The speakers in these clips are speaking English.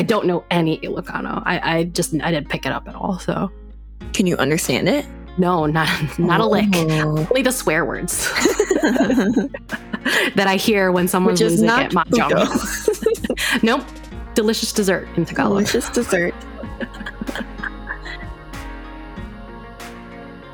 I don't know any Ilocano. I, I just I didn't pick it up at all. So Can you understand it? no, not not a oh. lick. Oh. Only the swear words that I hear when someone's Which is losing not it. mahjong. Nope. Delicious dessert in Tagalog. Delicious dessert.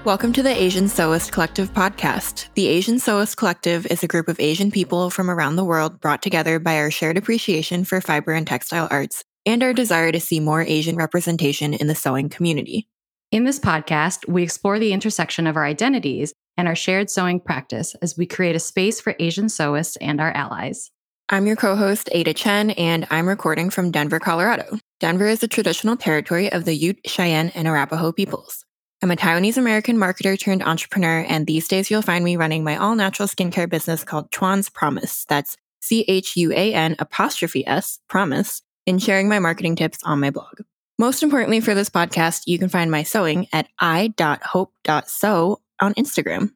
Welcome to the Asian Sewist Collective podcast. The Asian Sewist Collective is a group of Asian people from around the world brought together by our shared appreciation for fiber and textile arts and our desire to see more Asian representation in the sewing community. In this podcast, we explore the intersection of our identities and our shared sewing practice as we create a space for Asian sewists and our allies. I'm your co host, Ada Chen, and I'm recording from Denver, Colorado. Denver is the traditional territory of the Ute, Cheyenne, and Arapaho peoples. I'm a Taiwanese American marketer turned entrepreneur, and these days you'll find me running my all natural skincare business called Chuan's Promise. That's C H U A N apostrophe S, promise, and sharing my marketing tips on my blog. Most importantly for this podcast, you can find my sewing at i.hope.sew on Instagram.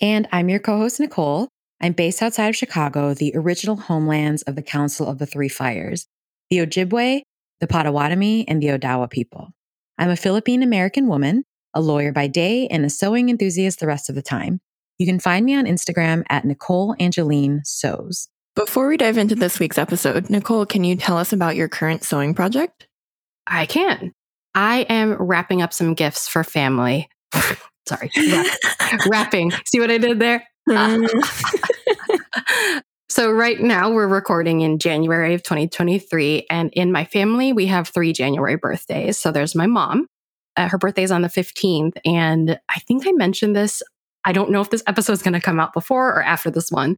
And I'm your co host, Nicole. I'm based outside of Chicago, the original homelands of the Council of the Three Fires, the Ojibwe, the Potawatomi, and the Odawa people. I'm a Philippine American woman, a lawyer by day, and a sewing enthusiast the rest of the time. You can find me on Instagram at Nicole Angeline Sews. Before we dive into this week's episode, Nicole, can you tell us about your current sewing project? I can. I am wrapping up some gifts for family. Sorry, wrapping. See what I did there? so right now we're recording in January of 2023 and in my family we have 3 January birthdays. So there's my mom. Uh, her birthday is on the 15th and I think I mentioned this. I don't know if this episode is going to come out before or after this one,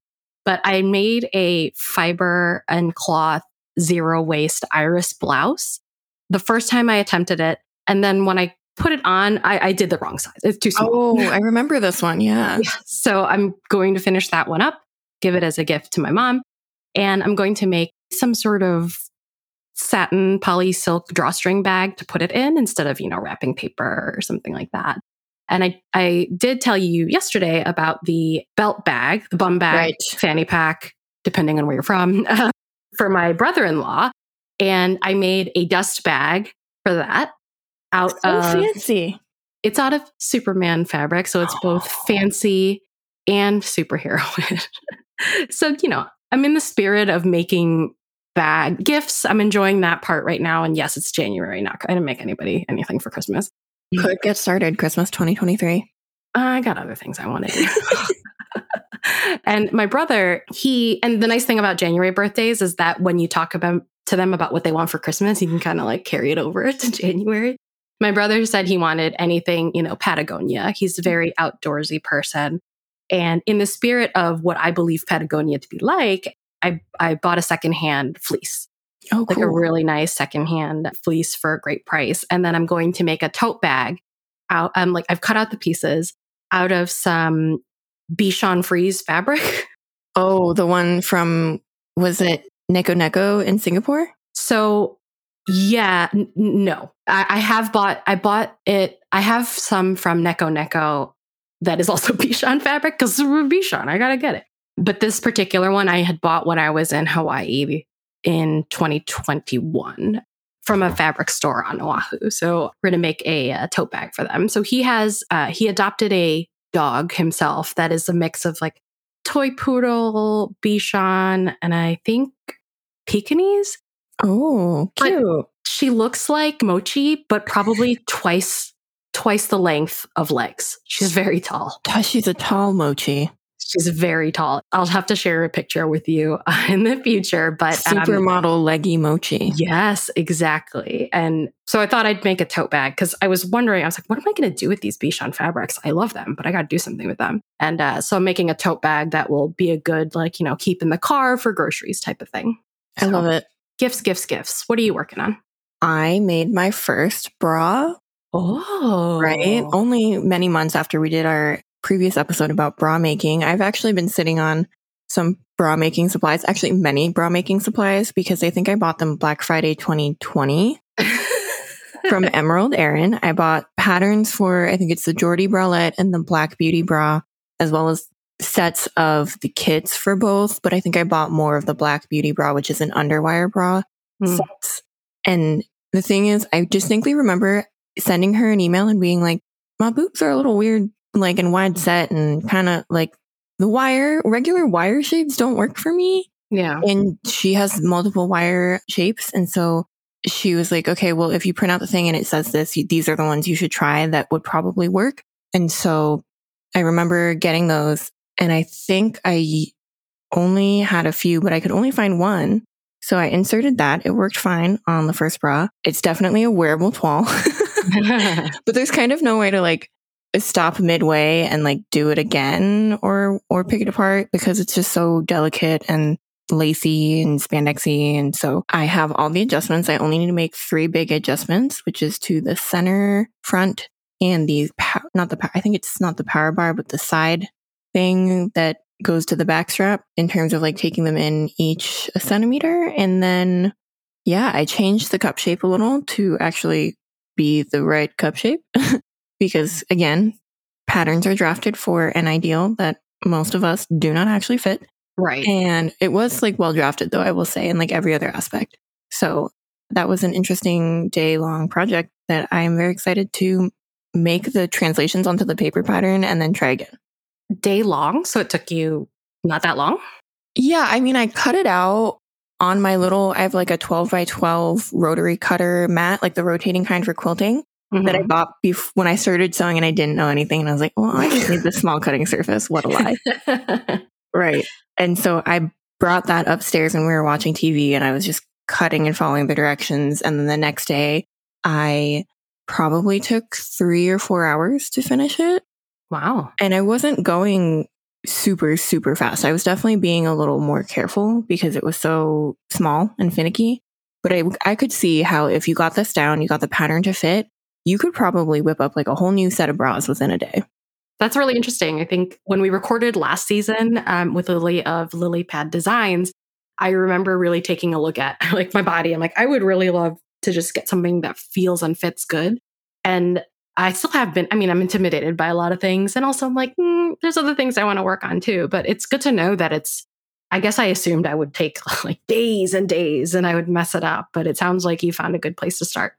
but I made a fiber and cloth zero waste iris blouse the first time I attempted it and then when I put it on, I, I did the wrong size. It's too small. Oh, I remember this one. Yeah. So I'm going to finish that one up, give it as a gift to my mom, and I'm going to make some sort of satin poly silk drawstring bag to put it in instead of, you know, wrapping paper or something like that. And I, I did tell you yesterday about the belt bag, the bum bag, Right. fanny pack, depending on where you're from, uh, for my brother in law. And I made a dust bag for that out So of fancy. it's out of Superman fabric, so it's both Oh. fancy and superhero. so, you know, I'm in the spirit of making bag gifts. I'm enjoying that part right now. And yes, it's January. Not I didn't make anybody anything for Christmas. Mm. Could get started Christmas 2023. I got other things I want to do. and my brother, he and the nice thing about January birthdays is that when you talk about to them about what they want for Christmas, you can kind of like carry it over to January. My brother said he wanted anything, you know, Patagonia. He's a very outdoorsy person. And in the spirit of what I believe Patagonia to be like, I, I bought a secondhand fleece Oh, like cool. a really nice secondhand fleece for a great price. And then I'm going to make a tote bag out. I'm like, I've cut out the pieces out of some Bichon Frise fabric. oh, the one from, was it Neko Neko in Singapore? So yeah, n- no, I, I have bought, I bought it. I have some from Neko Neko that is also Bichon fabric because Bichon, I got to get it. But this particular one I had bought when I was in Hawaii in 2021 from a fabric store on Oahu. So we're going to make a, uh tote bag for them. So he has, uh, he adopted a dog himself that is a mix of like toy poodle, Bichon, and I think Pekingese. Oh, But- cute. She looks like Mochi, but probably twice twice the length of legs. She's very tall. She's a tall mochi. She's very tall. I'll have to share a picture with you in the future, but um, Supermodel leggy mochi. Yes, exactly. And so I thought I'd make a tote bag because I was wondering, I was like, what am I going to do with these Bichon fabrics? I love them, but I got to do something with them. And uh, so I'm making a tote bag that will be a good, like, you know, keep in the car for groceries type of thing. I love it. Gifts, gifts, gifts. What are you working on? I made my first bra, Oh, right? Only many months after we did our previous episode about bra making. I've actually been sitting on some bra making supplies, actually, many bra making supplies, because I think I bought them Black Friday 2020 from Emerald Erin. I bought patterns for, I think it's the Geordie bralette and the Black Beauty bra, as well as sets of the kits for both. But I think I bought more of the Black Beauty bra, which is an underwire bra Hmm. sets. And the thing is, I distinctly remember sending her an email and being like, my boobs are a little weird, like in wide set and kind of like the wire, regular wire shapes don't work for me. Yeah. And she has multiple wire shapes. And so she was like, okay, well, if you print out the thing and it says this, these are the ones you should try that would probably work. And so I remember getting those and I think I only had a few, but I could only find one. So I inserted that. It worked fine on the first bra. It's definitely a wearable toile, but there's kind of no way to like stop midway and like do it again or or pick it apart because it's just so delicate and lacy and spandexy. And so I have all the adjustments. I only need to make three big adjustments, which is to the center front and the, not the, I think it's not the power bar, but the side thing that goes to the back strap in terms of like taking them in each a centimeter. And then, yeah, I changed the cup shape a little to actually be the right cup shape because again, patterns are drafted for an ideal that most of us do not actually fit. Right. And it was like well drafted though, I will say, in like every other aspect. So that was an interesting day long project that I am very excited to make the translations onto the paper pattern and then try again. Day long. So it took you not that long? Yeah. I mean, I cut it out on my little, I have like a 12 by 12 rotary cutter mat, like the rotating kind for quilting. Mm-hmm. That I mm-hmm. bought bef- when I started sewing and I didn't know anything. And I was like, well, I just need this small cutting surface. What a lie. right. And so I brought that upstairs and we were watching TV and I was just cutting and following the directions. And then the next day, I probably took three or four hours to finish it. Wow. And I wasn't going super, super fast. I was definitely being a little more careful because it was so small and finicky. But I, I could see how if you got this down, you got the pattern to fit, you could probably whip up like a whole new set of bras within a day. That's really interesting. I think when we recorded last season um, with Lily of Lily Pad Designs, I remember really taking a look at like my body. I'm like, I would really love to just get something that feels and fits good. And I still have been, I mean, I'm intimidated by a lot of things. And also, I'm like, mm, there's other things I want to work on too. But it's good to know that it's, I guess I assumed I would take like days and days and I would mess it up. But it sounds like you found a good place to start.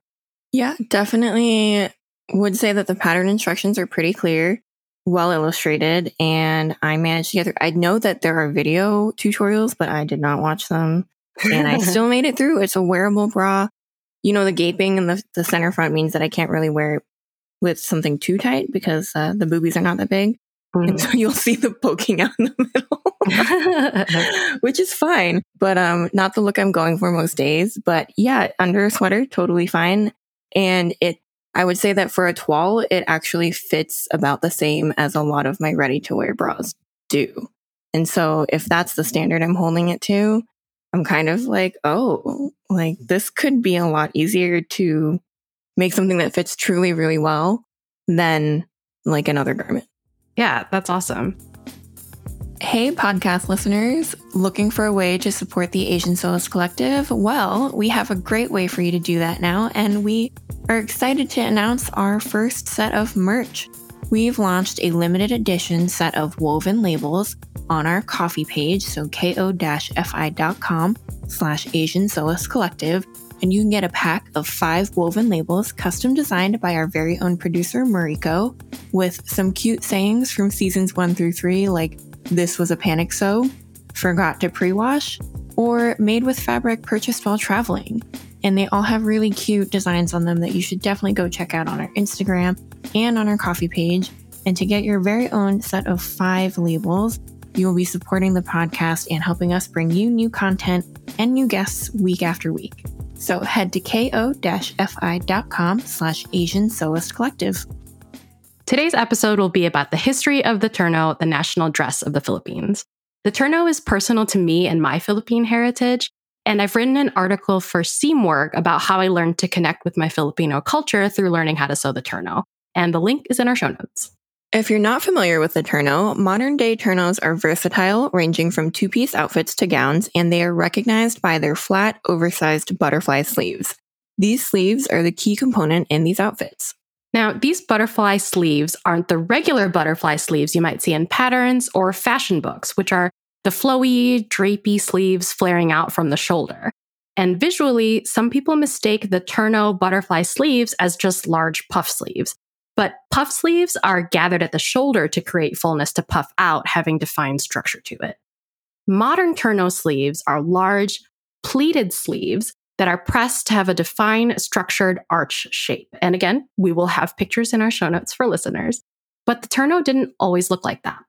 Yeah, definitely would say that the pattern instructions are pretty clear well illustrated and I managed to get through. I know that there are video tutorials, but I did not watch them and I still made it through. It's a wearable bra. You know, the gaping in the, the center front means that I can't really wear it with something too tight because uh, the boobies are not that big. Mm. And so you'll see the poking out in the middle, which is fine, but um, not the look I'm going for most days. But yeah, under a sweater, totally fine. And it I would say that for a toile, it actually fits about the same as a lot of my ready to wear bras do. And so if that's the standard I'm holding it to, I'm kind of like, oh, like this could be a lot easier to make something that fits truly really well than like another garment. Yeah, that's awesome. Hey, podcast listeners, looking for a way to support the Asian Sewist Collective? Well, we have a great way for you to do that now, and we are excited to announce our first set of merch. We've launched a limited edition set of woven labels on our Ko-fi page, so ko-fi.com slash Asian Sewist Collective, and you can get a pack of five woven labels custom designed by our very own producer, Mariko, with some cute sayings from seasons one through three, like this was a panic sew, forgot to pre wash, or made with fabric purchased while traveling. And they all have really cute designs on them that you should definitely go check out on our Instagram and on our Ko-fi page. And to get your very own set of five labels, you will be supporting the podcast and helping us bring you new content and new guests week after week. So head to ko-fi.com slash Asian Sewist Collective. Today's episode will be about the history of the terno, the national dress of the Philippines. The terno is personal to me and my Philippine heritage, and I've written an article for Seamwork about how I learned to connect with my Filipino culture through learning how to sew the terno. And the link is in our show notes. If you're not familiar with the terno, modern day ternos are versatile, ranging from two piece outfits to gowns, and they are recognized by their flat, oversized butterfly sleeves. These sleeves are the key component in these outfits. Now, these butterfly sleeves aren't the regular butterfly sleeves you might see in patterns or fashion books, which are the flowy, drapey sleeves flaring out from the shoulder. And visually, some people mistake the Terno butterfly sleeves as just large puff sleeves. But puff sleeves are gathered at the shoulder to create fullness to puff out, having defined structure to it. Modern Terno sleeves are large, pleated sleeves that are pressed to have a defined, structured arch shape. And again, we will have pictures in our show notes for listeners. But the Terno didn't always look like that.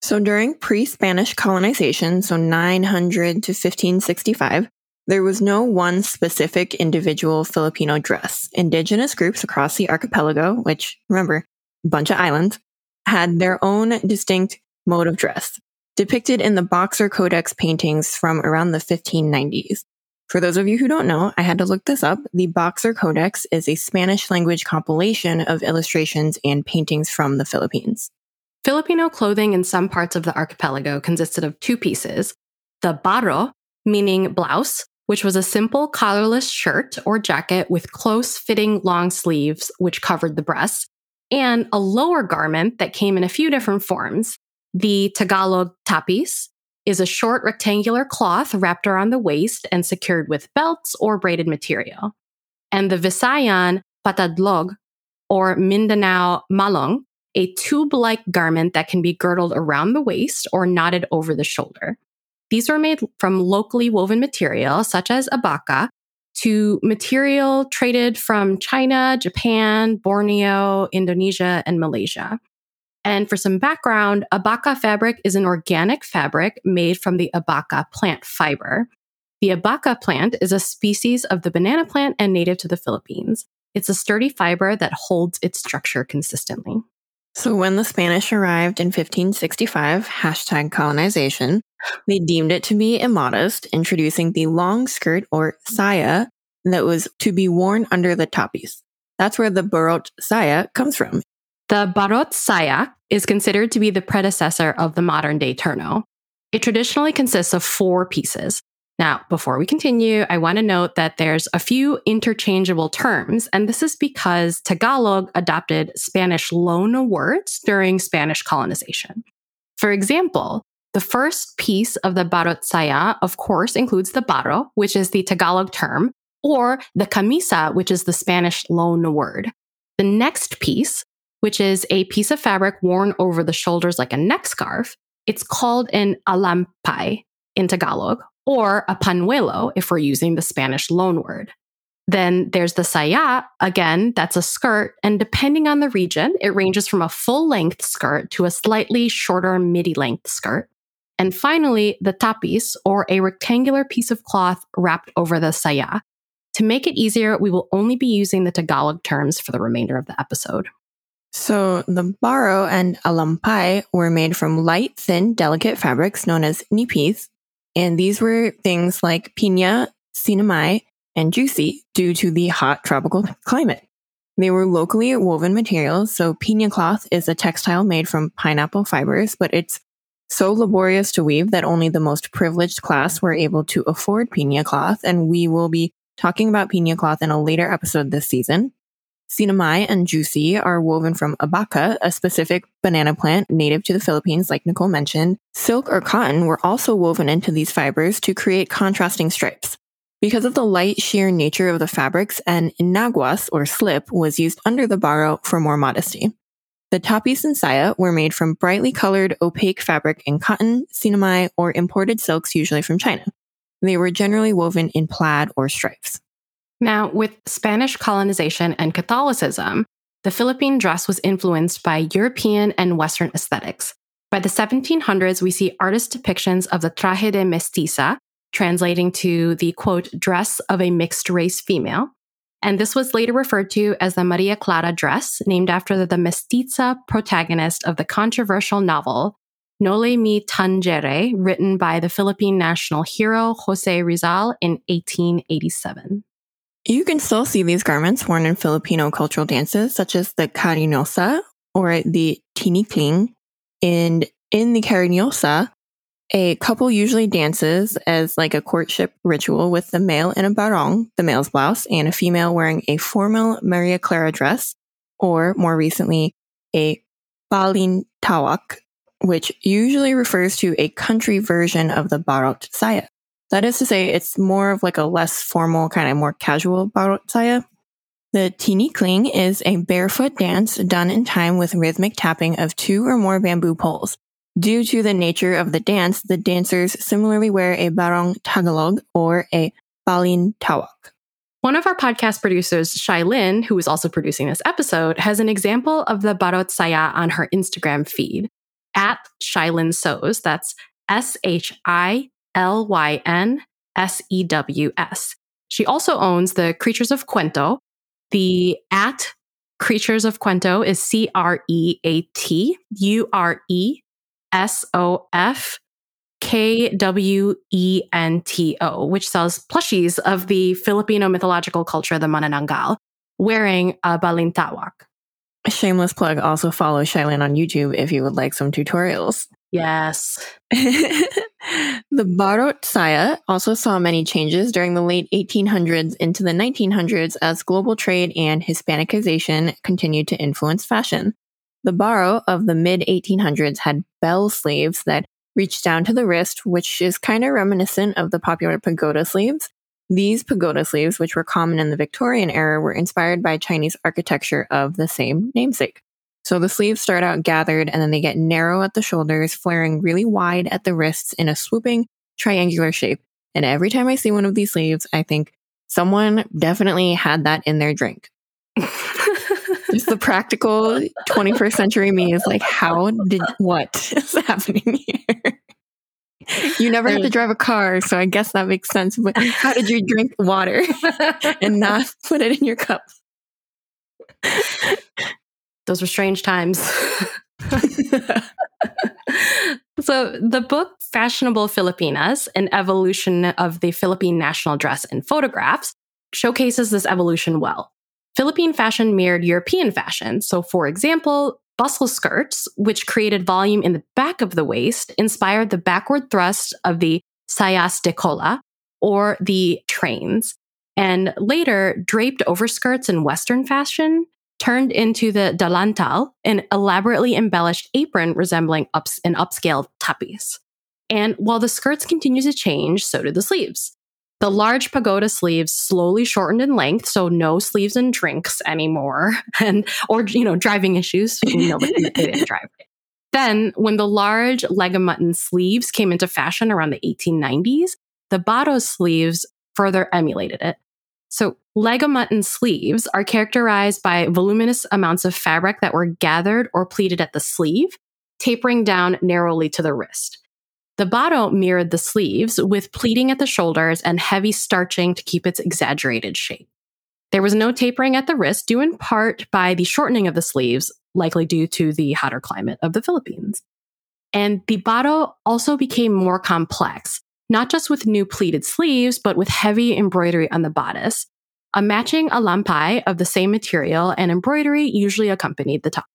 So during pre Spanish colonization, so 900 to 1565, there was no one specific individual Filipino dress. Indigenous groups across the archipelago, which remember, bunch of islands, had their own distinct mode of dress, depicted in the Boxer Codex paintings from around the 1590s. For those of you who don't know, I had to look this up. The Boxer Codex is a Spanish language compilation of illustrations and paintings from the Philippines. Filipino clothing in some parts of the archipelago consisted of two pieces the baro, meaning blouse, which was a simple collarless shirt or jacket with close fitting long sleeves, which covered the breasts, and a lower garment that came in a few different forms. The Tagalog tapis is a short rectangular cloth wrapped around the waist and secured with belts or braided material. And the Visayan patadyong or Mindanao malong, a tube like garment that can be girdled around the waist or knotted over the shoulder. These were made from locally woven material, such as abaca, to material traded from China, Japan, Borneo, Indonesia, and Malaysia. And for some background, abaca fabric is an organic fabric made from the abaca plant fiber. The abaca plant is a species of the banana plant and native to the Philippines. It's a sturdy fiber that holds its structure consistently. So when the Spanish arrived in 1565, hashtag colonization, they deemed it to be immodest, introducing the long skirt or saya that was to be worn under the tapis. That's where the barot saya comes from. The barot saya is considered to be the predecessor of the modern day terno. It traditionally consists of four pieces. Now, before we continue, I want to note that there's a few interchangeable terms, and this is because Tagalog adopted Spanish loan words during Spanish colonization. For example, the first piece of the barot saya, of course, includes the baro, which is the Tagalog term, or the camisa, which is the Spanish loan word. The next piece, which is a piece of fabric worn over the shoulders like a neck scarf, it's called an alampay in Tagalog, or a panuelo if we're using the Spanish loanword. Then there's the saya, again, that's a skirt, and depending on the region, it ranges from a full length skirt to a slightly shorter midi length skirt. And finally, the tapis, or a rectangular piece of cloth wrapped over the saya. To make it easier, we will only be using the Tagalog terms for the remainder of the episode. So the baro and alampay were made from light, thin, delicate fabrics known as nipis and these were things like pina, sinamay, and jusi due to the hot tropical climate. They were locally woven materials, so pina cloth is a textile made from pineapple fibers, but it's so laborious to weave that only the most privileged class were able to afford pina cloth, and we will be talking about pina cloth in a later episode this season. Sinamay and Jusi are woven from abaca, a specific banana plant native to the Philippines, like Nicole mentioned. Silk or cotton were also woven into these fibers to create contrasting stripes. Because of the light, sheer nature of the fabrics, an inaguas or slip was used under the baro for more modesty. The tapis and saya were made from brightly colored opaque fabric in cotton, sinamay, or imported silks, usually from China. They were generally woven in plaid or stripes. Now, with Spanish colonization and Catholicism, the Philippine dress was influenced by European and Western aesthetics. By the 1700s, we see artist depictions of the traje de mestiza, translating to the quote, dress of a mixed race female. And this was later referred to as the Maria Clara dress, named after the mestiza protagonist of the controversial novel Noli Me Tangere, written by the Philippine national hero Jose Rizal in 1887. You can still see these garments worn in Filipino cultural dances, such as the cariñosa or the tinikling. And in the cariñosa, a couple usually dances as like a courtship ritual with the male in a barong, the male's blouse, and a female wearing a formal Maria Clara dress, or more recently, a balintawak, which usually refers to a country version of the barot saya. That is to say, it's more of like a less formal, kind of more casual barot saya. The tinikling is a barefoot dance done in time with rhythmic tapping of two or more bamboo poles. Due to the nature of the dance, the dancers similarly wear a barong tagalog or a balintawak. One of our podcast producers, Shilyn, who is also producing this episode, has an example of the Barot Saya on her Instagram feed at Shilyn Sews. That's S H I L Y N S E W S. She also owns the Creatures of Kwento. The at Creatures of Kwento is C R E A T U R E S O F K W E N T O, which sells plushies of the Filipino mythological culture, the Manananggal, wearing a balintawak. Shameless plug also follow Shilyn on YouTube if you would like some tutorials. Yes. the Barot Saya also saw many changes during the late 1800s into the 1900s as global trade and Hispanicization continued to influence fashion. The Baro of the mid 1800s had bell sleeves that reached down to the wrist, which is kind of reminiscent of the popular pagoda sleeves. These pagoda sleeves, which were common in the Victorian era, were inspired by Chinese architecture of the same namesake. So the sleeves start out gathered and then they get narrow at the shoulders, flaring really wide at the wrists in a swooping triangular shape. And every time I see one of these sleeves, I think someone definitely had that in their drink. Just the practical 21st century me is like, how did what is happening here? You never had to drive a car, so I guess that makes sense. But how did you drink water and not put it in your cup? Those were strange times. so, the book Fashionable Filipinas, an evolution of the Philippine national dress in photographs, showcases this evolution well. Philippine fashion mirrored European fashion. So, for example, bustle skirts, which created volume in the back of the waist, inspired the backward thrust of the sayas de cola or the trains. And later, draped overskirts in Western fashion turned into the delantal, an elaborately embellished apron resembling ups an upscale tapis. And while the skirts continue to change, so do the sleeves. The large pagoda sleeves slowly shortened in length, so no sleeves and drinks anymore, and or you know driving issues. Nobody didn't drive. Then, when the large leg of mutton sleeves came into fashion around the 1890s, the Bado sleeves further emulated it. So, leg of mutton sleeves are characterized by voluminous amounts of fabric that were gathered or pleated at the sleeve, tapering down narrowly to the wrist. The bado mirrored the sleeves with pleating at the shoulders and heavy starching to keep its exaggerated shape. There was no tapering at the wrist, due in part by the shortening of the sleeves, likely due to the hotter climate of the Philippines. And the bado also became more complex, not just with new pleated sleeves, but with heavy embroidery on the bodice. A matching alampay of the same material and embroidery usually accompanied the top.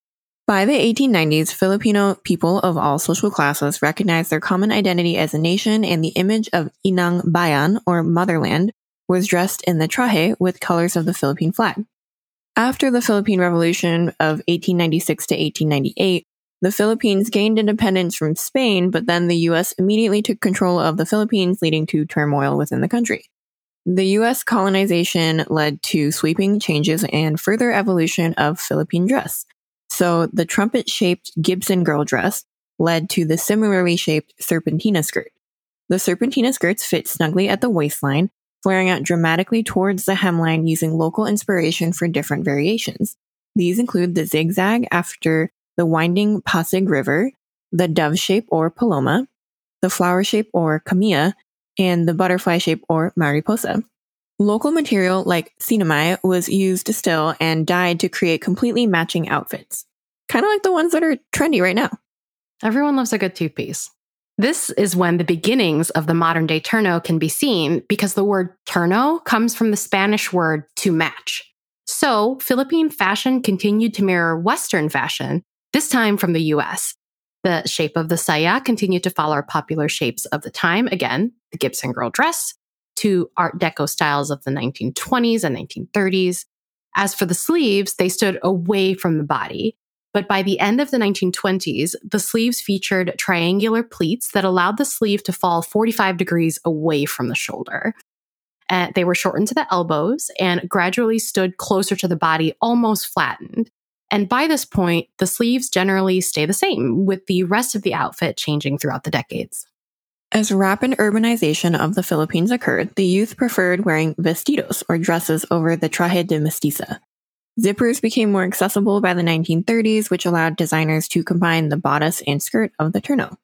By the 1890s, Filipino people of all social classes recognized their common identity as a nation and the image of Inang Bayan, or motherland, was dressed in the traje with colors of the Philippine flag. After the Philippine Revolution of 1896 to 1898, the Philippines gained independence from Spain, but then the US immediately took control of the Philippines, leading to turmoil within the country. The US colonization led to sweeping changes and further evolution of Philippine dress. So the trumpet shaped Gibson girl dress led to the similarly shaped serpentina skirt. The serpentina skirts fit snugly at the waistline, flaring out dramatically towards the hemline using local inspiration for different variations. These include the zigzag after the winding Pasig River, the dove shape or paloma, the flower shape or camilla, and the butterfly shape or mariposa. Local material like sinamay was used still and dyed to create completely matching outfits. Kind of like the ones that are trendy right now. Everyone loves a good two piece. This is when the beginnings of the modern day terno can be seen because the word terno comes from the Spanish word to match. So, Philippine fashion continued to mirror Western fashion, this time from the US. The shape of the saya continued to follow popular shapes of the time, again, the Gibson girl dress, to Art Deco styles of the 1920s and 1930s. As for the sleeves, they stood away from the body. But by the end of the 1920s, the sleeves featured triangular pleats that allowed the sleeve to fall 45 degrees away from the shoulder. And they were shortened to the elbows and gradually stood closer to the body, almost flattened. And by this point, the sleeves generally stay the same, with the rest of the outfit changing throughout the decades. As rapid urbanization of the Philippines occurred, the youth preferred wearing vestidos or dresses over the traje de mestiza. Zippers became more accessible by the 1930s, which allowed designers to combine the bodice and skirt of the terno.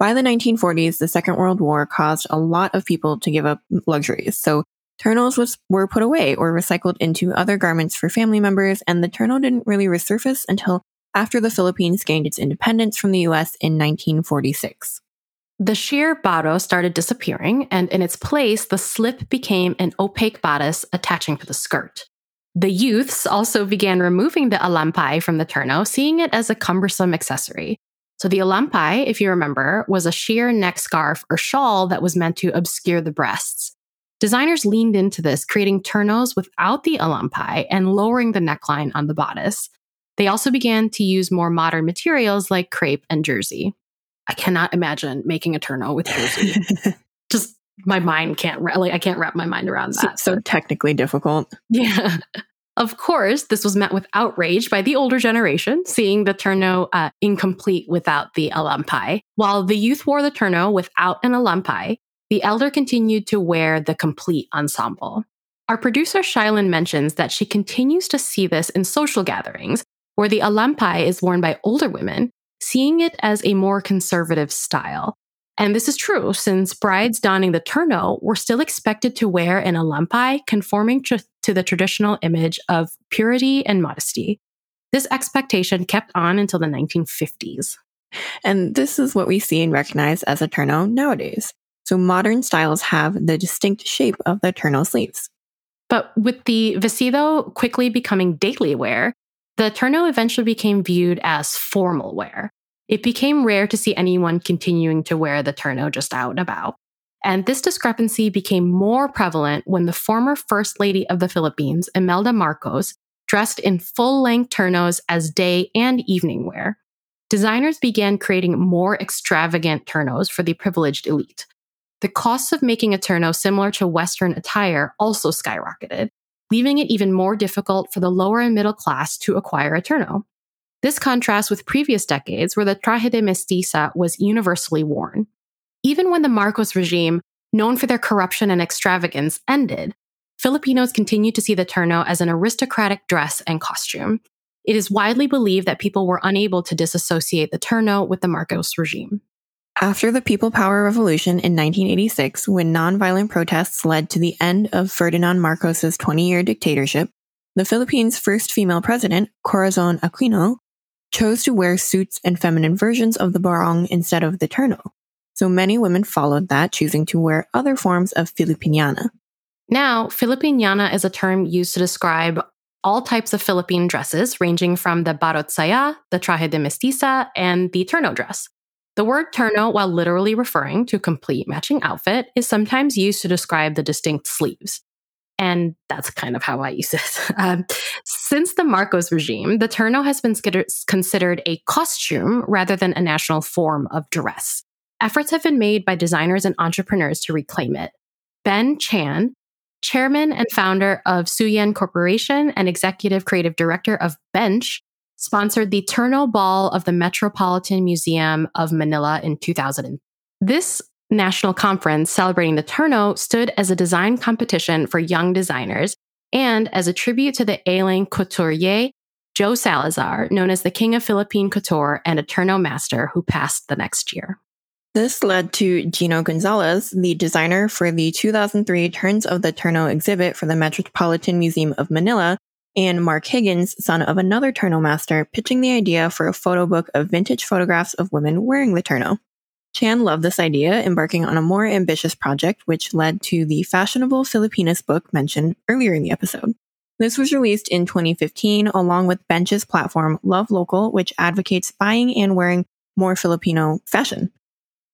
By the 1940s, the Second World War caused a lot of people to give up luxuries, so ternos was, were put away or recycled into other garments for family members, and the terno didn't really resurface until after the Philippines gained its independence from the US in 1946. The sheer baro started disappearing, and in its place, the slip became an opaque bodice attaching to the skirt. The youths also began removing the alampay from the terno, seeing it as a cumbersome accessory. So the alampay, if you remember, was a sheer neck scarf or shawl that was meant to obscure the breasts. Designers leaned into this, creating ternos without the alampay and lowering the neckline on the bodice. They also began to use more modern materials like crepe and jersey. I cannot imagine making a terno with jersey. Just my mind can't like I can't wrap my mind around that. So, so technically difficult. Yeah. Of course, this was met with outrage by the older generation, seeing the terno uh, incomplete without the alampay. While the youth wore the terno without an alampay, the elder continued to wear the complete ensemble. Our producer Shilyn mentions that she continues to see this in social gatherings, where the alampay is worn by older women, seeing it as a more conservative style. And this is true since brides donning the terno were still expected to wear an alampay conforming to, to the traditional image of purity and modesty. This expectation kept on until the 1950s. And this is what we see and recognize as a terno nowadays. So modern styles have the distinct shape of the terno sleeves. But with the vestido quickly becoming daily wear, the terno eventually became viewed as formal wear. It became rare to see anyone continuing to wear the terno just out and about. And this discrepancy became more prevalent when the former First Lady of the Philippines, Imelda Marcos, dressed in full length ternos as day and evening wear. Designers began creating more extravagant ternos for the privileged elite. The costs of making a terno similar to Western attire also skyrocketed, leaving it even more difficult for the lower and middle class to acquire a terno. This contrasts with previous decades where the traje de mestiza was universally worn. Even when the Marcos regime, known for their corruption and extravagance, ended, Filipinos continued to see the terno as an aristocratic dress and costume. It is widely believed that people were unable to disassociate the terno with the Marcos regime. After the People Power Revolution in 1986, when nonviolent protests led to the end of Ferdinand Marcos's 20-year dictatorship, the Philippines' first female president, Corazon Aquino, chose to wear suits and feminine versions of the barong instead of the terno. So many women followed that, choosing to wear other forms of Filipiniana. Now, Filipiniana is a term used to describe all types of Philippine dresses, ranging from the barot saya, the traje de mestiza, and the terno dress. The word terno, while literally referring to complete matching outfit, is sometimes used to describe the distinct sleeves. And that's kind of how I use it. Um, since the Marcos regime, the terno has been considered a costume rather than a national form of dress. Efforts have been made by designers and entrepreneurs to reclaim it. Ben Chan, chairman and founder of Suyen Corporation and executive creative director of Bench, sponsored the Terno Ball of the Metropolitan Museum of Manila in 2000. This national conference celebrating the Terno stood as a design competition for young designers and as a tribute to the ailing couturier Joe Salazar, known as the King of Philippine Couture and a Terno master who passed the next year. This led to Gino Gonzalez, the designer for the 2003 Turns of the Terno exhibit for the Metropolitan Museum of Manila, and Mark Higgins, son of another Terno master, pitching the idea for a photo book of vintage photographs of women wearing the Terno. Chan loved this idea, embarking on a more ambitious project, which led to the fashionable Filipinas book mentioned earlier in the episode. This was released in 2015 along with Bench's platform Love Local, which advocates buying and wearing more Filipino fashion.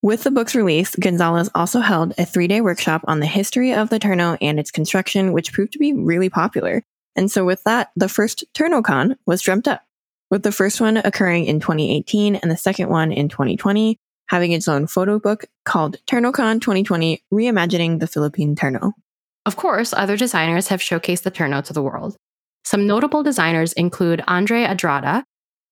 With the book's release, Gonzalez also held a three day workshop on the history of the Turno and its construction, which proved to be really popular. And so with that, the first TernoCon was dreamt up. with the first one occurring in 2018 and the second one in 2020, having its own photo book called TernoCon 2020 Reimagining the Philippine Terno. Of course, other designers have showcased the Terno to the world. Some notable designers include Andre Adrada,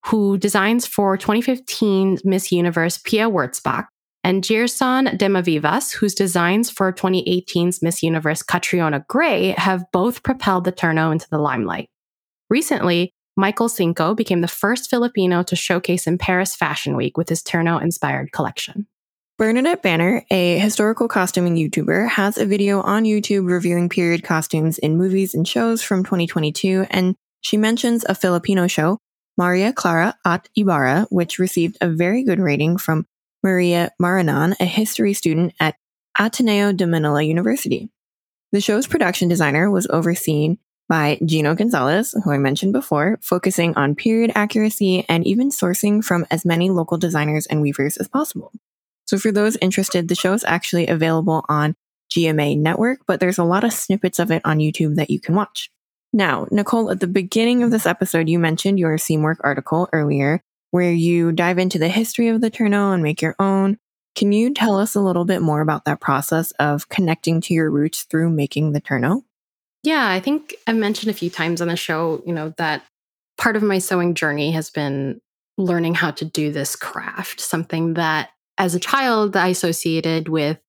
who designs for 2015 Miss Universe Pia Wurtzbach, and Gerson Demavivas, whose designs for 2018's Miss Universe Catriona Gray have both propelled the Terno into the limelight. Recently, Michael Cinco became the first Filipino to showcase in Paris Fashion Week with his Terno inspired collection. Bernadette Banner, a historical costuming YouTuber, has a video on YouTube reviewing period costumes in movies and shows from 2022, and she mentions a Filipino show, Maria Clara at Ibarra, which received a very good rating from Maria Maranan, a history student at Ateneo de Manila University. The show's production designer was overseen by Gino Gonzalez, who I mentioned before, focusing on period accuracy and even sourcing from as many local designers and weavers as possible. So for those interested, the show is actually available on GMA Network, but there's a lot of snippets of it on YouTube that you can watch. Now, Nicole, at the beginning of this episode, you mentioned your Seamwork article earlier, where you dive into the history of the Terno and make your own. Can you tell us a little bit more about that process of connecting to your roots through making the Terno? Yeah, I think I've mentioned a few times on the show, you know, that part of my sewing journey has been learning how to do this craft, something that as a child I associated with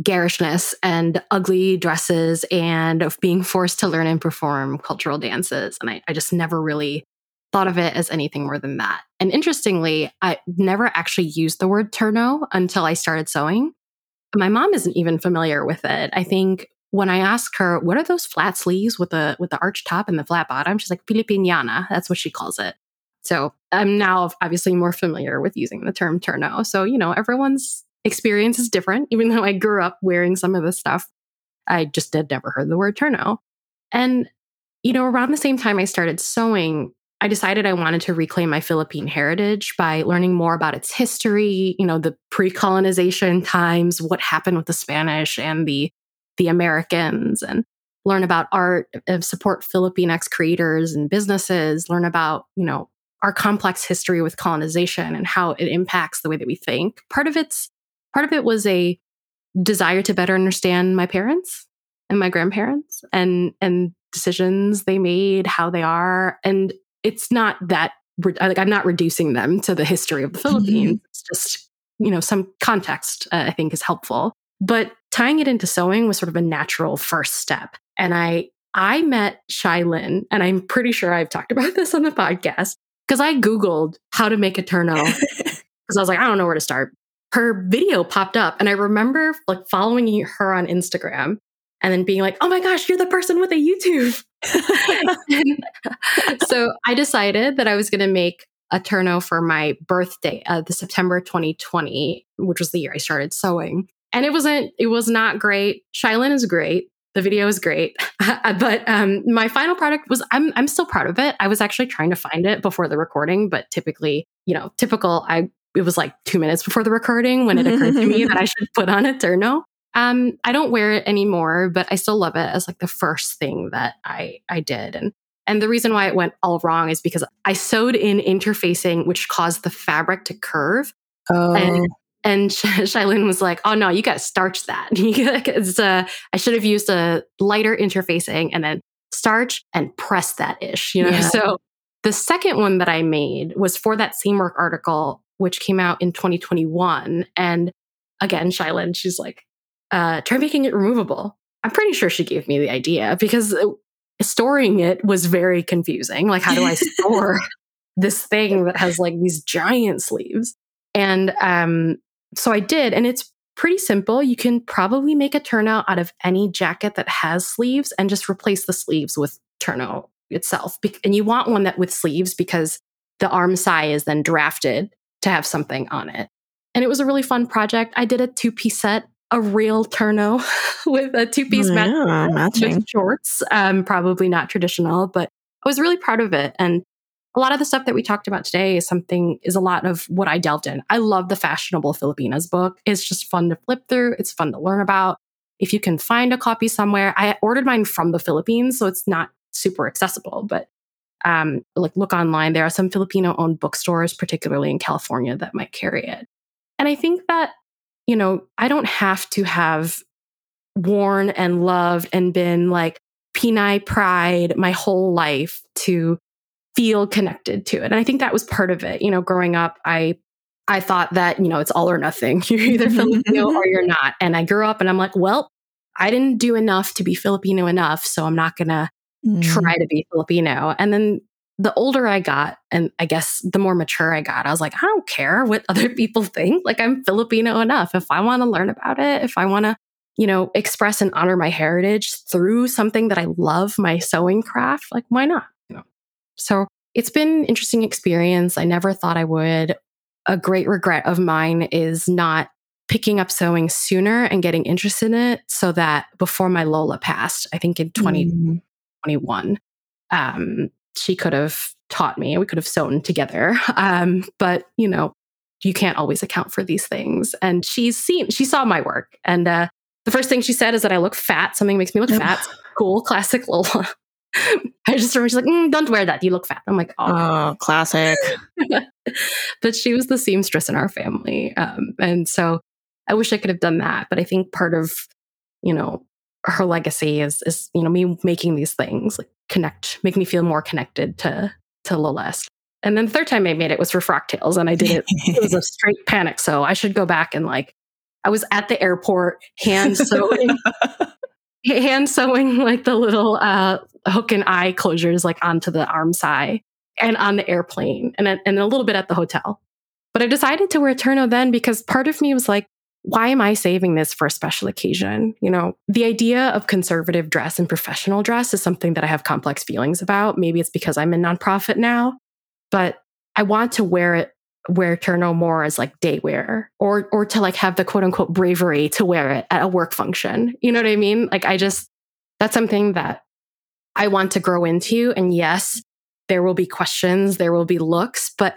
garishness and ugly dresses and of being forced to learn and perform cultural dances. And I, I just never really thought of it as anything more than that. And interestingly, I never actually used the word terno until I started sewing. My mom isn't even familiar with it. I think when I asked her, what are those flat sleeves with the with the arch top and the flat bottom? She's like Filipiniana. That's what she calls it. So I'm now obviously more familiar with using the term terno. So, you know, everyone's experience is different. Even though I grew up wearing some of this stuff, I just had never heard the word terno. And, you know, around the same time I started sewing, I decided I wanted to reclaim my Philippine heritage by learning more about its history, you know, the pre-colonization times, what happened with the Spanish and the the Americans and learn about art, uh, support Filipinx creators and businesses, learn about, you know, our complex history with colonization and how it impacts the way that we think. Part of it's part of it was a desire to better understand my parents and my grandparents and and decisions they made, how they are, and it's not that like I'm not reducing them to the history of the Philippines. Mm-hmm. It's just you know some context uh, I think is helpful. But tying it into sewing was sort of a natural first step. And I I met Lin, and I'm pretty sure I've talked about this on the podcast because I Googled how to make a terno because I was like, I don't know where to start. Her video popped up, and I remember like following her on Instagram and then being like, oh my gosh, you're the person with a YouTube. so I decided that I was going to make a terno for my birthday, uh, the September 2020, which was the year I started sewing. And it wasn't, it was not great. Shilyn is great. The video is great. but um, my final product was, I'm, I'm still proud of it. I was actually trying to find it before the recording, but typically, you know, typical, I, it was like two minutes before the recording when it occurred to me that I should put on a terno. Um, I don't wear it anymore, but I still love it as like the first thing that I I did. And and the reason why it went all wrong is because I sewed in interfacing, which caused the fabric to curve. Oh. And, and Shilyn was like, "Oh no, you got to starch that. it's, uh, I should have used a lighter interfacing and then starch and press that ish." You know. Yeah. So the second one that I made was for that Seamwork article, which came out in 2021. And again, Shilyn, she's like, uh, try making it removable. I'm pretty sure she gave me the idea because uh, storing it was very confusing. Like, how do I store this thing that has like these giant sleeves? And um, so I did, and it's pretty simple. You can probably make a turnout out of any jacket that has sleeves and just replace the sleeves with terno itself. And you want one that with sleeves because the arm size is then drafted to have something on it. And it was a really fun project. I did a two piece set a real terno with a two piece yeah, matching with shorts. Um, probably not traditional, but I was really proud of it. And a lot of the stuff that we talked about today is something is a lot of what I delved in. I love the fashionable Filipinas book. It's just fun to flip through. It's fun to learn about. If you can find a copy somewhere, I ordered mine from the Philippines, so it's not super accessible, but um, like look online. There are some Filipino owned bookstores, particularly in California, that might carry it. And I think that, you know, I don't have to have worn and loved and been like Pinay pride my whole life to feel connected to it. And I think that was part of it. You know, growing up, I I thought that, you know, it's all or nothing. You're either Filipino or you're not. And I grew up and I'm like, well, I didn't do enough to be Filipino enough, so I'm not going to mm. try to be Filipino. And then the older I got, and I guess the more mature I got, I was like, I don't care what other people think. Like, I'm Filipino enough. If I want to learn about it, if I want to, you know, express and honor my heritage through something that I love, my sewing craft, like, why not? You know? So it's been interesting experience. I never thought I would. A great regret of mine is not picking up sewing sooner and getting interested in it so that before my Lola passed, I think in 2021, mm. um, she could have taught me. We could have sewn together. Um, but, you know, you can't always account for these things. And she's seen, she saw my work. And uh, the first thing she said is that I look fat. Something makes me look fat. Cool, classic Lola. I just remember she's like, mm, "Don't wear that. You look fat." I'm like, "Oh, oh classic." but she was the seamstress in our family, um, and so I wish I could have done that. But I think part of, you know, her legacy is is you know me making these things like connect, make me feel more connected to to Lolest. And then the third time I made it was for Frock Frocktails, and I did it. it was a straight panic. So I should go back and like I was at the airport hand sewing. hand sewing like the little uh, hook and eye closures like onto the arm side and on the airplane and, and a little bit at the hotel. But I decided to wear terno then because part of me was like, why am I saving this for a special occasion? You know, the idea of conservative dress and professional dress is something that I have complex feelings about. Maybe it's because I'm a nonprofit now, but I want to wear it wear terno more as like day wear or or to like have the quote unquote bravery to wear it at a work function. You know what I mean? Like I just that's something that I want to grow into and yes, there will be questions, there will be looks, but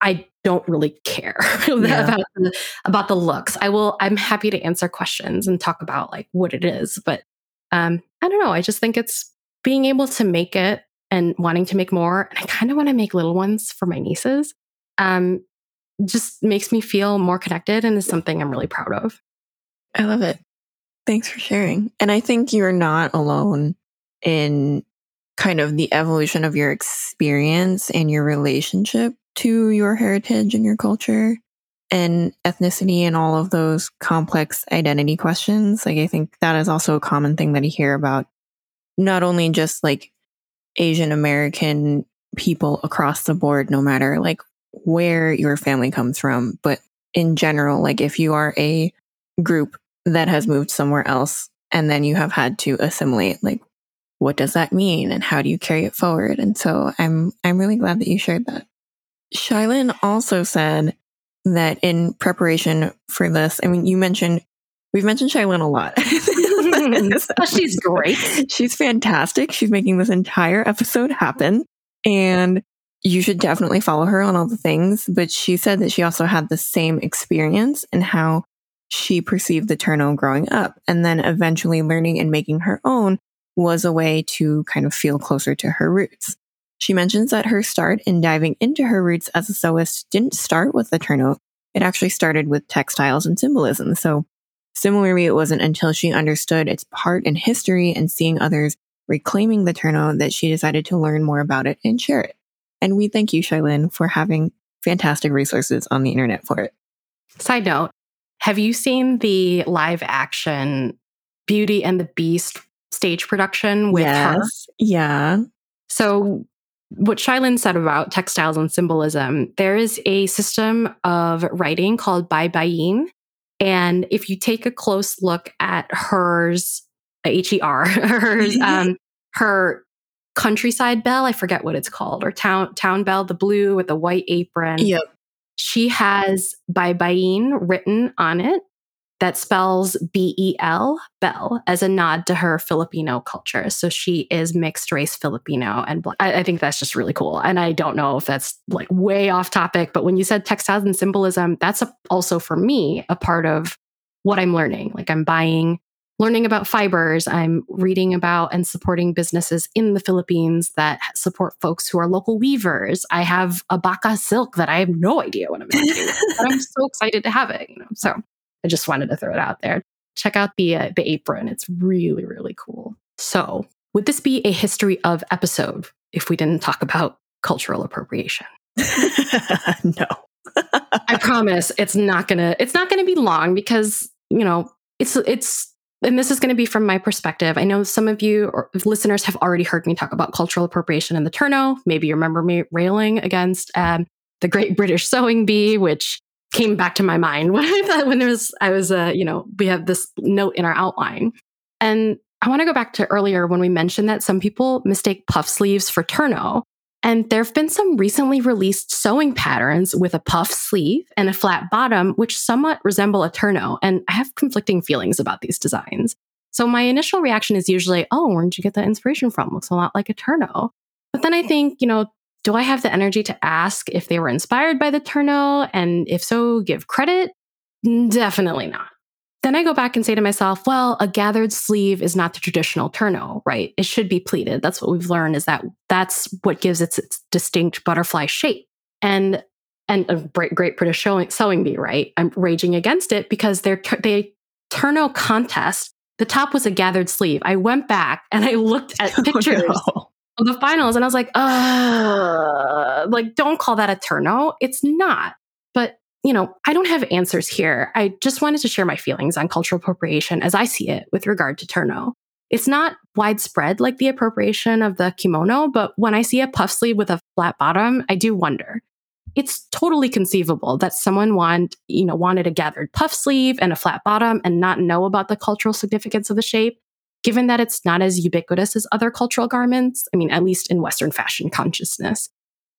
I don't really care yeah. about, the, about the looks. I will, I'm happy to answer questions and talk about like what it is. But um, I don't know. I just think it's being able to make it and wanting to make more. And I kind of want to make little ones for my nieces. Um, just makes me feel more connected and is something I'm really proud of. I love it. Thanks for sharing. And I think you're not alone in kind of the evolution of your experience and your relationship to your heritage and your culture and ethnicity and all of those complex identity questions. Like, I think that is also a common thing that I hear about not only just like Asian American people across the board, no matter like where your family comes from, but in general, like if you are a group that has moved somewhere else and then you have had to assimilate, like what does that mean and how do you carry it forward? And so I'm I'm really glad that you shared that. Shilyn also said that in preparation for this, I mean, you mentioned, we've mentioned Shilyn a lot. She's great. She's fantastic. She's making this entire episode happen. And you should definitely follow her on all the things. But she said that she also had the same experience and how she perceived the terno growing up. And then eventually learning and making her own was a way to kind of feel closer to her roots. She mentions that her start in diving into her roots as a sewist didn't start with the terno. It actually started with textiles and symbolism. So similarly, it wasn't until she understood its part in history and seeing others reclaiming the terno that she decided to learn more about it and share it. And we thank you, Shilyn, for having fantastic resources on the internet for it. Side note, have you seen the live action Beauty and the Beast stage production with yes. her? Yeah. So what Shilyn said about textiles and symbolism, there is a system of writing called Baybayin. And if you take a close look at hers, H E R, hers, um, her countryside bell, I forget what it's called, or town town bell, the blue with the white apron. Yep. She has Baybayin written on it that spells B E L, Bell, as a nod to her Filipino culture. So she is mixed race Filipino. And I, I, think that's just really cool. And I don't know if that's like way off topic, but when you said textiles and symbolism, that's a, also for me a part of what I'm learning. Like I'm buying learning about fibers. I'm reading about and supporting businesses in the Philippines that support folks who are local weavers. I have abaca silk that I have no idea what I'm going to but I'm so excited to have it. You know, so I just wanted to throw it out there. Check out the uh, the apron; it's really really cool. So, would this be a history of episode if we didn't talk about cultural appropriation? no. I promise it's not gonna it's not gonna be long because you know it's it's and this is going to be from my perspective. I know some of you or listeners have already heard me talk about cultural appropriation in the Terno. Maybe you remember me railing against um, the Great British Sewing Bee, which came back to my mind when I thought when there was I was uh, you know we have this note in our outline, and I want to go back to earlier when we mentioned that some people mistake puff sleeves for Terno. And there have been some recently released sewing patterns with a puff sleeve and a flat bottom, which somewhat resemble a terno. And I have conflicting feelings about these designs. So my initial reaction is usually, oh, where did you get that inspiration from? Looks a lot like a terno. But then I think, you know, do I have the energy to ask if they were inspired by the terno? And if so, give credit? Definitely not. Then I go back and say to myself, well, a gathered sleeve is not the traditional terno, right? It should be pleated. That's what we've learned is that that's what gives its, its distinct butterfly shape. And and a great, great British sewing, sewing bee, right? I'm raging against it because their they terno contest. The top was a gathered sleeve. I went back and I looked at oh, pictures oh, no. The finals and I was like, uh, like don't call that a terno. It's not. But you know, I don't have answers here. I just wanted to share my feelings on cultural appropriation as I see it with regard to Terno. It's not widespread like the appropriation of the kimono, but when I see a puff sleeve with a flat bottom, I do wonder. It's totally conceivable that someone want, you know, wanted a gathered puff sleeve and a flat bottom and not know about the cultural significance of the shape, given that it's not as ubiquitous as other cultural garments. I mean, at least in Western fashion consciousness.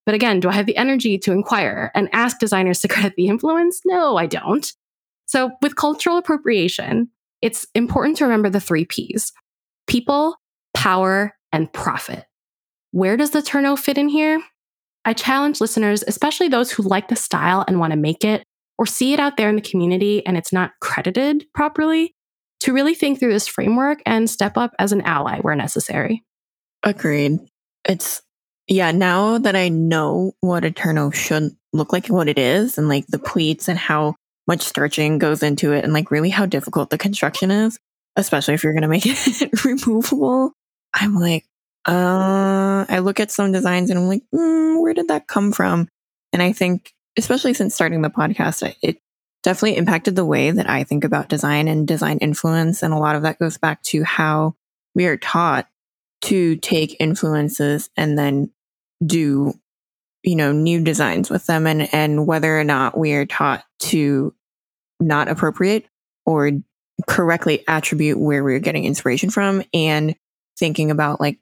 But again, do I have the energy to inquire and ask designers to credit the influence? No, I don't. So with cultural appropriation, it's important to remember the three P's people, power, and profit. Where does the terno fit in here? I challenge listeners, especially those who like the style and want to make it or see it out there in the community and it's not credited properly, to really think through this framework and step up as an ally where necessary. Agreed. It's yeah, now that I know what a terno should look like and what it is, and like the pleats and how much starching goes into it, and like really how difficult the construction is, especially if you're going to make it removable, I'm like, uh, I look at some designs and I'm like, mm, where did that come from? And I think, especially since starting the podcast, it definitely impacted the way that I think about design and design influence. And a lot of that goes back to how we are taught to take influences and then do you know new designs with them and and whether or not we are taught to not appropriate or correctly attribute where we're getting inspiration from and thinking about like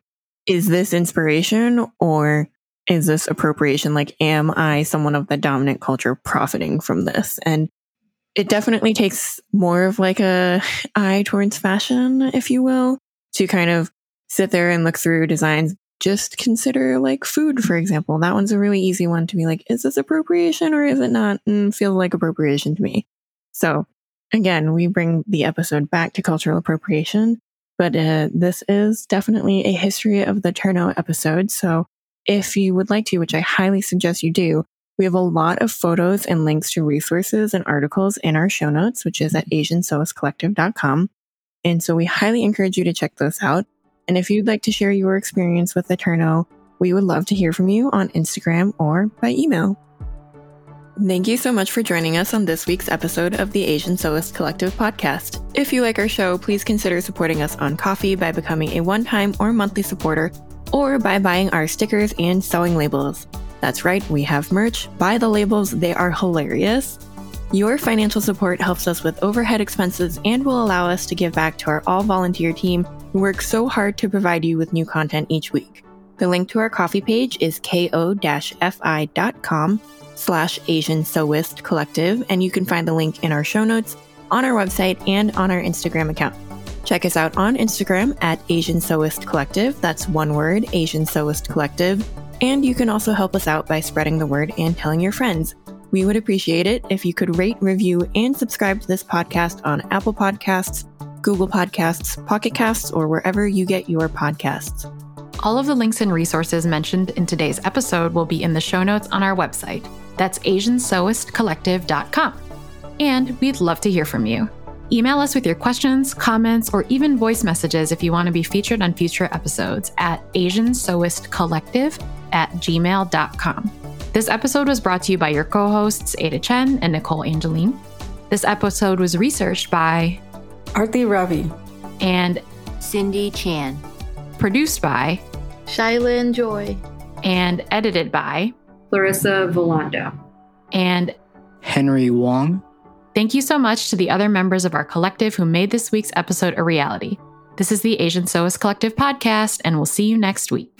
is this inspiration or is this appropriation like am i someone of the dominant culture profiting from this and it definitely takes more of like a eye towards fashion if you will to kind of sit there and look through designs just consider like food, for example. That one's a really easy one to be like, is this appropriation or is it not? And feel like appropriation to me. So again, we bring the episode back to cultural appropriation, but uh, this is definitely a history of the Terno episode. So if you would like to, which I highly suggest you do, we have a lot of photos and links to resources and articles in our show notes, which is at mm-hmm. AsianSewistCollective.com. And so we highly encourage you to check those out. And if you'd like to share your experience with Eterno, we would love to hear from you on Instagram or by email. Thank you so much for joining us on this week's episode of the Asian Sewist Collective podcast. If you like our show, please consider supporting us on Ko-fi by becoming a one time or monthly supporter, or by buying our stickers and sewing labels. That's right, we have merch. Buy the labels, they are hilarious. Your financial support helps us with overhead expenses and will allow us to give back to our all volunteer team who work so hard to provide you with new content each week. The link to our Ko-fi page is ko-fi.com slash Asian Sewist Collective, and you can find the link in our show notes, on our website, and on our Instagram account. Check us out on Instagram at Asian Sewist Collective. That's one word, Asian Sewist Collective. And you can also help us out by spreading the word and telling your friends. We would appreciate it if you could rate, review, and subscribe to this podcast on Apple Podcasts, Google Podcasts, Pocket Casts, or wherever you get your podcasts. All of the links and resources mentioned in today's episode will be in the show notes on our website. That's AsianSewistCollective.com. And we'd love to hear from you. Email us with your questions, comments, or even voice messages if you want to be featured on future episodes at AsianSewistCollective at gmail.com. This episode was brought to you by your co hosts, Ada Chen and Nicole Angeline. This episode was researched by Arti Ravi and Cindy Chan, produced by Shilyn Joy, and edited by Clarissa Volando and Henry Wong. Thank you so much to the other members of our collective who made this week's episode a reality. This is the Asian Sewist Collective podcast, and we'll see you next week.